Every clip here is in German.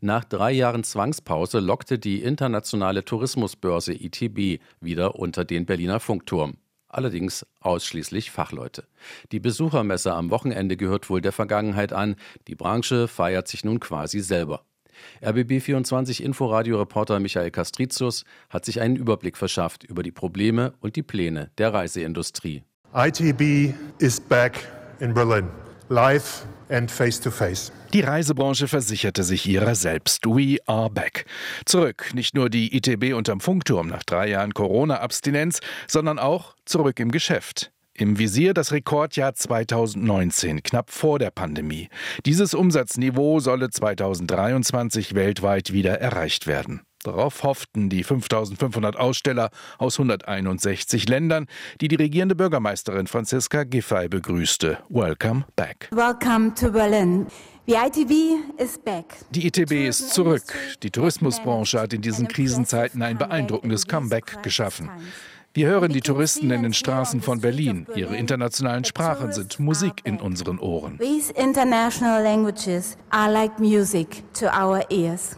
Nach drei Jahren Zwangspause lockte die internationale Tourismusbörse ITB wieder unter den Berliner Funkturm. Allerdings ausschließlich Fachleute. Die Besuchermesse am Wochenende gehört wohl der Vergangenheit an. Die Branche feiert sich nun quasi selber. RBB24 Inforadio-Reporter Michael Castricius hat sich einen Überblick verschafft über die Probleme und die Pläne der Reiseindustrie. ITB is back in Berlin, live and face to face. Die Reisebranche versicherte sich ihrer selbst. We are back. Zurück, nicht nur die ITB unterm Funkturm nach drei Jahren Corona-Abstinenz, sondern auch zurück im Geschäft. Im Visier das Rekordjahr 2019, knapp vor der Pandemie. Dieses Umsatzniveau solle 2023 weltweit wieder erreicht werden. Darauf hofften die 5500 Aussteller aus 161 Ländern, die die regierende Bürgermeisterin Franziska Giffey begrüßte. Welcome back. Welcome to Berlin. The ITB is back. Die ITB ist zurück. Die Tourismusbranche hat in diesen Krisenzeiten ein beeindruckendes Comeback geschaffen. Wir hören die Touristen in den Straßen von Berlin. Ihre internationalen Sprachen sind Musik in unseren Ohren.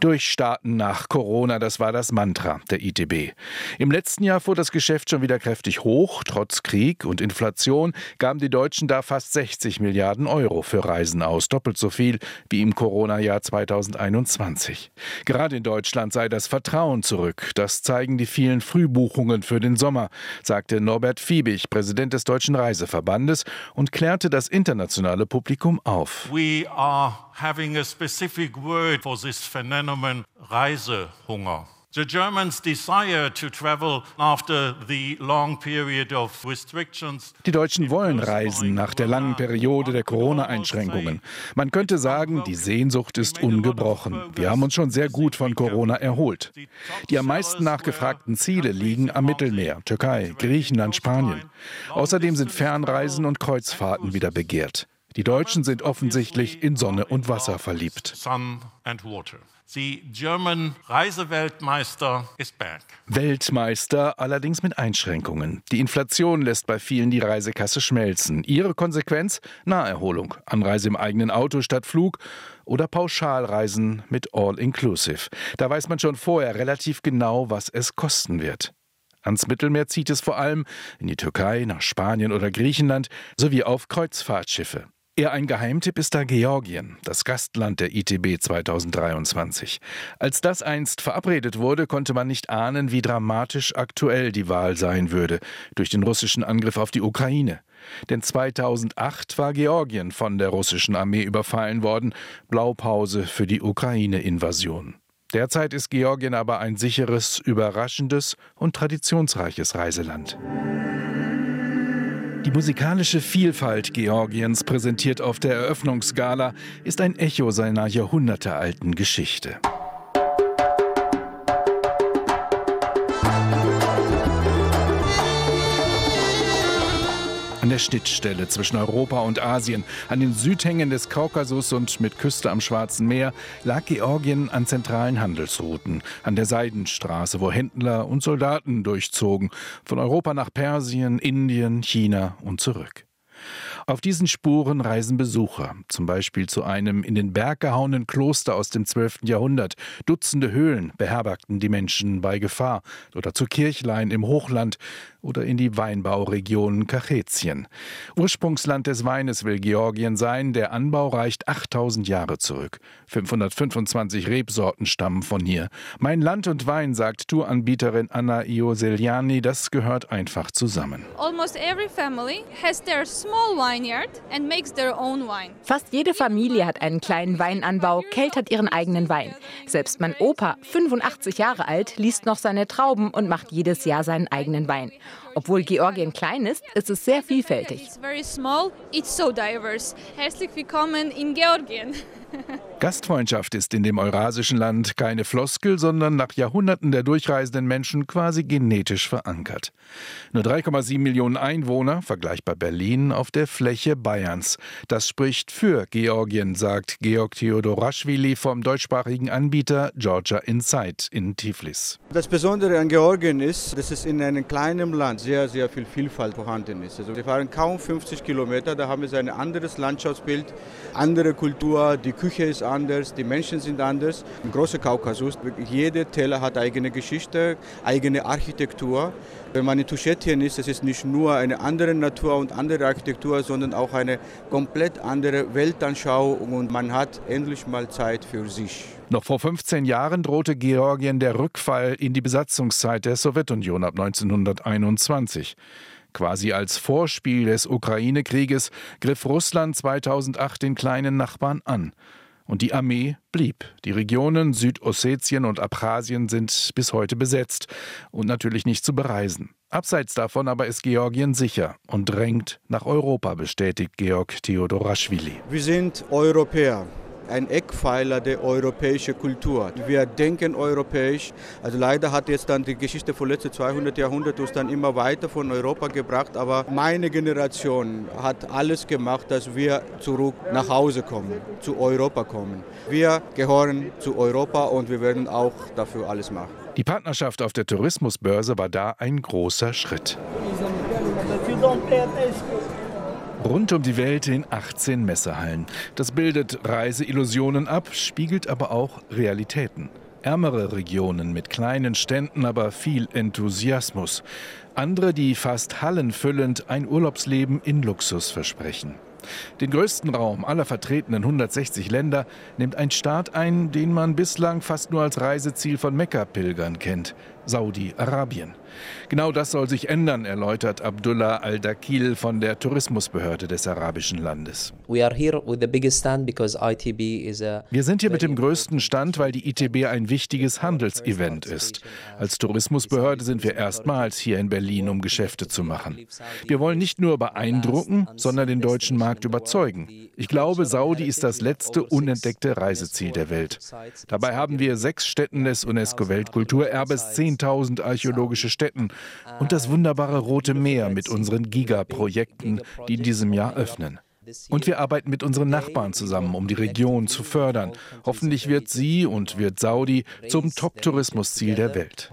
Durchstarten nach Corona, das war das Mantra der ITB. Im letzten Jahr fuhr das Geschäft schon wieder kräftig hoch. Trotz Krieg und Inflation gaben die Deutschen da fast 60 Milliarden Euro für Reisen aus. Doppelt so viel wie im Corona-Jahr 2021. Gerade in Deutschland sei das Vertrauen zurück. Das zeigen die vielen Frühbuchungen für den Sommer sagte Norbert Fiebig, Präsident des Deutschen Reiseverbandes, und klärte das internationale Publikum auf. We are having a specific word for this phenomenon, Reisehunger. Die Deutschen wollen reisen nach der langen Periode der Corona-Einschränkungen. Man könnte sagen, die Sehnsucht ist ungebrochen. Wir haben uns schon sehr gut von Corona erholt. Die am meisten nachgefragten Ziele liegen am Mittelmeer, Türkei, Griechenland, Spanien. Außerdem sind Fernreisen und Kreuzfahrten wieder begehrt. Die Deutschen sind offensichtlich in Sonne und Wasser verliebt. The German Reiseweltmeister is back. Weltmeister allerdings mit Einschränkungen. Die Inflation lässt bei vielen die Reisekasse schmelzen. Ihre Konsequenz? Naherholung. Anreise im eigenen Auto statt Flug oder Pauschalreisen mit All-Inclusive. Da weiß man schon vorher relativ genau, was es kosten wird. Ans Mittelmeer zieht es vor allem in die Türkei, nach Spanien oder Griechenland sowie auf Kreuzfahrtschiffe. Eher ein Geheimtipp ist da Georgien, das Gastland der ITB 2023. Als das einst verabredet wurde, konnte man nicht ahnen, wie dramatisch aktuell die Wahl sein würde durch den russischen Angriff auf die Ukraine. Denn 2008 war Georgien von der russischen Armee überfallen worden, Blaupause für die Ukraine-Invasion. Derzeit ist Georgien aber ein sicheres, überraschendes und traditionsreiches Reiseland. Die musikalische Vielfalt Georgiens, präsentiert auf der Eröffnungsgala, ist ein Echo seiner jahrhundertealten Geschichte. An der Schnittstelle zwischen Europa und Asien, an den Südhängen des Kaukasus und mit Küste am Schwarzen Meer, lag Georgien an zentralen Handelsrouten, an der Seidenstraße, wo Händler und Soldaten durchzogen, von Europa nach Persien, Indien, China und zurück. Auf diesen Spuren reisen Besucher, zum Beispiel zu einem in den Berg gehauenen Kloster aus dem 12. Jahrhundert. Dutzende Höhlen beherbergten die Menschen bei Gefahr oder zu Kirchlein im Hochland oder in die Weinbauregion Kachetien. Ursprungsland des Weines will Georgien sein. Der Anbau reicht 8000 Jahre zurück. 525 Rebsorten stammen von hier. Mein Land und Wein, sagt Touranbieterin Anna Ioseliani, das gehört einfach zusammen. Almost every family has their small wine. Fast jede Familie hat einen kleinen Weinanbau, keltert ihren eigenen Wein. Selbst mein Opa, 85 Jahre alt, liest noch seine Trauben und macht jedes Jahr seinen eigenen Wein. Obwohl Georgien klein ist, ist es sehr vielfältig. It's very small, it's so diverse. Herzlich willkommen in Georgien. Gastfreundschaft ist in dem eurasischen Land keine Floskel, sondern nach Jahrhunderten der durchreisenden Menschen quasi genetisch verankert. Nur 3,7 Millionen Einwohner, vergleichbar Berlin, auf der Fläche Bayerns. Das spricht für Georgien, sagt Georg Theodoraschwili vom deutschsprachigen Anbieter Georgia Insight in Tiflis. Das Besondere an Georgien ist, dass es in einem kleinen Land sehr, sehr viel Vielfalt vorhanden ist. Also wir fahren kaum 50 Kilometer, da haben wir ein anderes Landschaftsbild, andere Kultur, die Küche ist anders, die Menschen sind anders. Im großen Kaukasus, jeder Teller hat eigene Geschichte, eigene Architektur. Wenn man in Tuschetien ist, es ist nicht nur eine andere Natur und andere Architektur, sondern auch eine komplett andere Weltanschauung und man hat endlich mal Zeit für sich. Noch vor 15 Jahren drohte Georgien der Rückfall in die Besatzungszeit der Sowjetunion ab 1921. Quasi als Vorspiel des Ukraine-Krieges griff Russland 2008 den kleinen Nachbarn an. Und die Armee blieb. Die Regionen Südossetien und Abchasien sind bis heute besetzt und natürlich nicht zu bereisen. Abseits davon aber ist Georgien sicher und drängt nach Europa, bestätigt Georg Theodoraschwili. Wir sind Europäer ein Eckpfeiler der europäischen Kultur. Wir denken europäisch. Also leider hat jetzt dann die Geschichte von letzten 200 Jahrhunderten uns dann immer weiter von Europa gebracht. Aber meine Generation hat alles gemacht, dass wir zurück nach Hause kommen, zu Europa kommen. Wir gehören zu Europa und wir werden auch dafür alles machen. Die Partnerschaft auf der Tourismusbörse war da ein großer Schritt. Rund um die Welt in 18 Messehallen. Das bildet Reiseillusionen ab, spiegelt aber auch Realitäten. Ärmere Regionen mit kleinen Ständen, aber viel Enthusiasmus. Andere, die fast hallenfüllend ein Urlaubsleben in Luxus versprechen. Den größten Raum aller vertretenen 160 Länder nimmt ein Staat ein, den man bislang fast nur als Reiseziel von Mekka-Pilgern kennt, Saudi-Arabien. Genau das soll sich ändern, erläutert Abdullah Al-Dakil von der Tourismusbehörde des arabischen Landes. Wir sind hier mit dem größten Stand, weil die ITB ein wichtiges Handelsevent ist. Als Tourismusbehörde sind wir erstmals hier in Berlin, um Geschäfte zu machen. Wir wollen nicht nur beeindrucken, sondern den deutschen Markt überzeugen. Ich glaube, Saudi ist das letzte unentdeckte Reiseziel der Welt. Dabei haben wir sechs Städten des UNESCO-Weltkulturerbes, 10.000 archäologische Städten und das wunderbare Rote Meer mit unseren Gigaprojekten, die in diesem Jahr öffnen. Und wir arbeiten mit unseren Nachbarn zusammen, um die Region zu fördern. Hoffentlich wird sie und wird Saudi zum Top-Tourismusziel der Welt.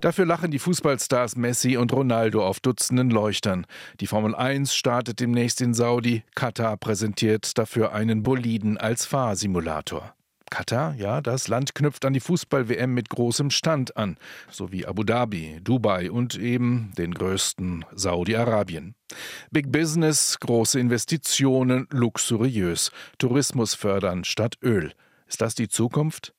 Dafür lachen die Fußballstars Messi und Ronaldo auf Dutzenden Leuchtern. Die Formel 1 startet demnächst in Saudi. Katar präsentiert dafür einen Boliden als Fahrsimulator. Katar, ja, das Land knüpft an die Fußball-WM mit großem Stand an, sowie Abu Dhabi, Dubai und eben den größten Saudi-Arabien. Big Business, große Investitionen, luxuriös, Tourismus fördern statt Öl. Ist das die Zukunft?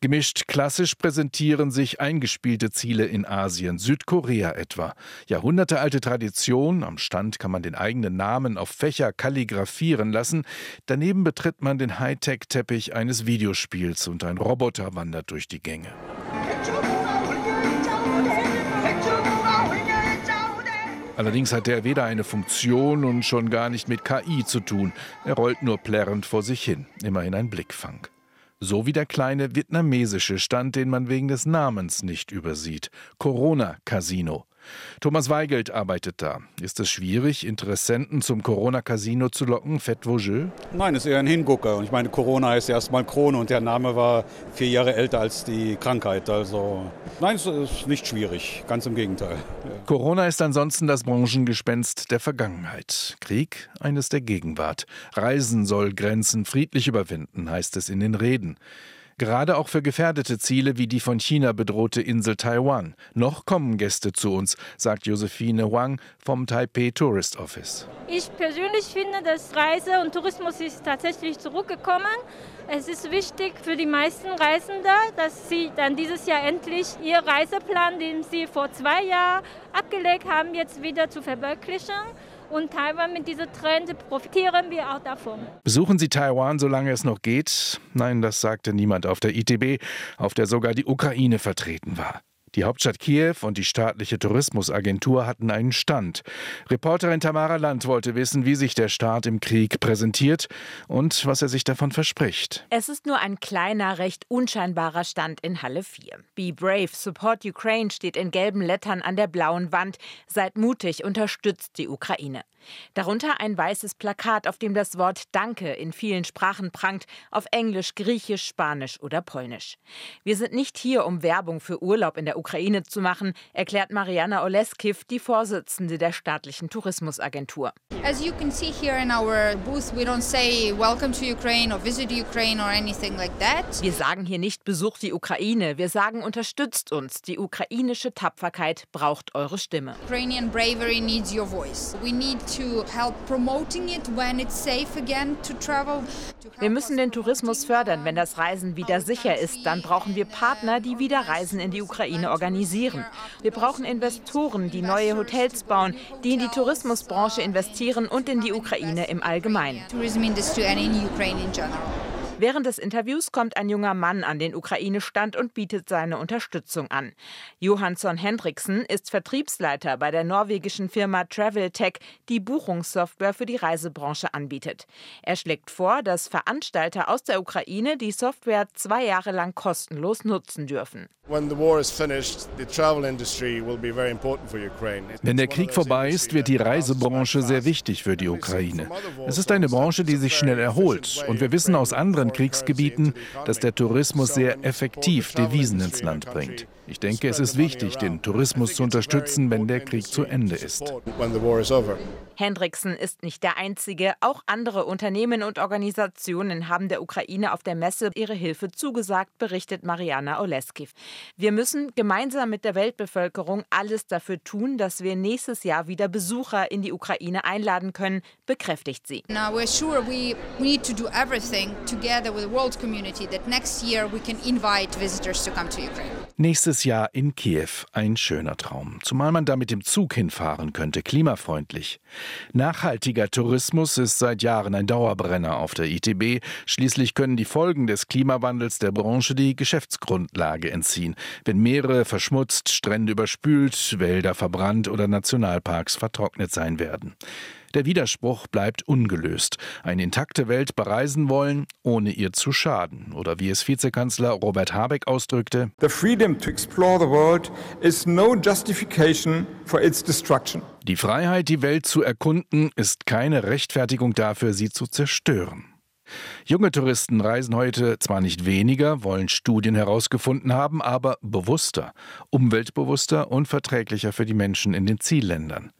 Gemischt klassisch präsentieren sich eingespielte Ziele in Asien, Südkorea etwa. Jahrhundertealte Tradition, am Stand kann man den eigenen Namen auf Fächer kalligrafieren lassen, daneben betritt man den Hightech-Teppich eines Videospiels und ein Roboter wandert durch die Gänge. Allerdings hat er weder eine Funktion und schon gar nicht mit KI zu tun. Er rollt nur plärrend vor sich hin, immerhin ein Blickfang. So wie der kleine vietnamesische Stand, den man wegen des Namens nicht übersieht. Corona Casino. Thomas Weigelt arbeitet da. Ist es schwierig, Interessenten zum Corona-Casino zu locken, Fett Vosgeux? Nein, es ist eher ein Hingucker. Und ich meine, Corona ist erstmal Krone und der Name war vier Jahre älter als die Krankheit. Also nein, es ist nicht schwierig, ganz im Gegenteil. Ja. Corona ist ansonsten das Branchengespenst der Vergangenheit. Krieg eines der Gegenwart. Reisen soll Grenzen friedlich überwinden, heißt es in den Reden. Gerade auch für gefährdete Ziele wie die von China bedrohte Insel Taiwan. Noch kommen Gäste zu uns, sagt Josephine Wang vom Taipei Tourist Office. Ich persönlich finde, dass Reise und Tourismus ist tatsächlich zurückgekommen. Es ist wichtig für die meisten Reisende, dass sie dann dieses Jahr endlich ihr Reiseplan, den sie vor zwei Jahren abgelegt haben, jetzt wieder zu verwirklichen. Und Taiwan mit diesem Trend profitieren wir auch davon. Besuchen Sie Taiwan, solange es noch geht? Nein, das sagte niemand auf der ITB, auf der sogar die Ukraine vertreten war. Die Hauptstadt Kiew und die staatliche Tourismusagentur hatten einen Stand. Reporterin Tamara Land wollte wissen, wie sich der Staat im Krieg präsentiert und was er sich davon verspricht. Es ist nur ein kleiner, recht unscheinbarer Stand in Halle 4. Be brave, support Ukraine steht in gelben Lettern an der blauen Wand. Seid mutig, unterstützt die Ukraine. Darunter ein weißes Plakat, auf dem das Wort Danke in vielen Sprachen prangt, auf Englisch, Griechisch, Spanisch oder Polnisch. Wir sind nicht hier, um Werbung für Urlaub in der Ukraine zu machen, erklärt Mariana Oleskiv, die Vorsitzende der staatlichen Tourismusagentur. As you can see here in our booth, we don't say welcome to Ukraine or visit Ukraine or anything like that. Wir sagen hier nicht besucht die Ukraine, wir sagen unterstützt uns. Die ukrainische Tapferkeit braucht eure Stimme. Ukrainian bravery needs your voice. We need to help promoting it when it's safe again to travel. Wir müssen den Tourismus fördern, wenn das Reisen wieder sicher ist, dann brauchen wir Partner, die wieder Reisen in die Ukraine organisieren. Wir brauchen Investoren, die neue Hotels bauen, die in die Tourismusbranche investieren und in die Ukraine im Allgemeinen. Während des Interviews kommt ein junger Mann an den Ukraine-Stand und bietet seine Unterstützung an. Johansson Hendriksen ist Vertriebsleiter bei der norwegischen Firma Traveltech, die Buchungssoftware für die Reisebranche anbietet. Er schlägt vor, dass Veranstalter aus der Ukraine die Software zwei Jahre lang kostenlos nutzen dürfen. Wenn der Krieg vorbei ist, wird die Reisebranche sehr wichtig für die Ukraine. Es ist eine Branche, die sich schnell erholt. Und wir wissen aus anderen Kriegsgebieten, dass der Tourismus sehr effektiv Devisen ins Land bringt. Ich denke, es ist wichtig, den Tourismus zu unterstützen, wenn der Krieg zu Ende ist. Hendriksen ist nicht der Einzige. Auch andere Unternehmen und Organisationen haben der Ukraine auf der Messe ihre Hilfe zugesagt, berichtet Mariana Oleskiv. Wir müssen gemeinsam mit der Weltbevölkerung alles dafür tun, dass wir nächstes Jahr wieder Besucher in die Ukraine einladen können, bekräftigt sie. Now we're sure we need to do everything together with the world community that next year we can invite visitors to come to Ukraine. Nächstes Jahr in Kiew. Ein schöner Traum. Zumal man da mit dem Zug hinfahren könnte, klimafreundlich. Nachhaltiger Tourismus ist seit Jahren ein Dauerbrenner auf der ITB. Schließlich können die Folgen des Klimawandels der Branche die Geschäftsgrundlage entziehen. Wenn Meere verschmutzt, Strände überspült, Wälder verbrannt oder Nationalparks vertrocknet sein werden. Der Widerspruch bleibt ungelöst. Eine intakte Welt bereisen wollen, ohne ihr zu schaden. Oder wie es Vizekanzler Robert Habeck ausdrückte: The freedom to explore the world is no justification for its destruction. Die Freiheit, die Welt zu erkunden, ist keine Rechtfertigung dafür, sie zu zerstören. Junge Touristen reisen heute zwar nicht weniger, wollen Studien herausgefunden haben, aber bewusster, umweltbewusster und verträglicher für die Menschen in den Zielländern.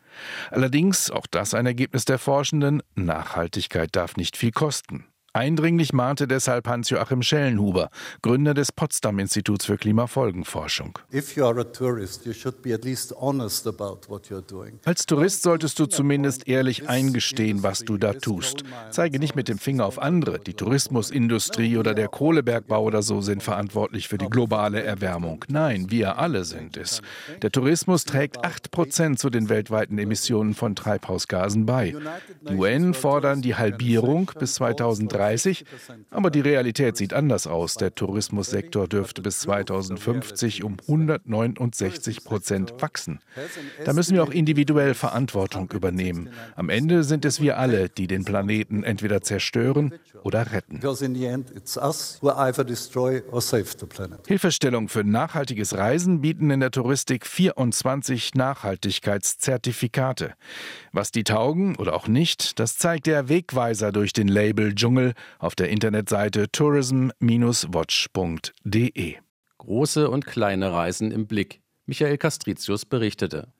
Allerdings, auch das ein Ergebnis der Forschenden, Nachhaltigkeit darf nicht viel kosten. Eindringlich mahnte deshalb Hans-Joachim Schellenhuber, Gründer des Potsdam-Instituts für Klimafolgenforschung. Als Tourist solltest du zumindest ehrlich eingestehen, was du da tust. Zeige nicht mit dem Finger auf andere. Die Tourismusindustrie oder der Kohlebergbau oder so sind verantwortlich für die globale Erwärmung. Nein, wir alle sind es. Der Tourismus trägt 8 Prozent zu den weltweiten Emissionen von Treibhausgasen bei. Die UN fordern die Halbierung bis 2030 2030. Aber die Realität sieht anders aus. Der Tourismussektor dürfte bis 2050 um 169 Prozent wachsen. Da müssen wir auch individuell Verantwortung übernehmen. Am Ende sind es wir alle, die den Planeten entweder zerstören oder retten. Hilfestellung für nachhaltiges Reisen bieten in der Touristik 24 Nachhaltigkeitszertifikate. Was die taugen oder auch nicht, das zeigt der Wegweiser durch den Label Dschungel auf der Internetseite tourism-watch.de. Große und kleine Reisen im Blick. Michael Castricius berichtete.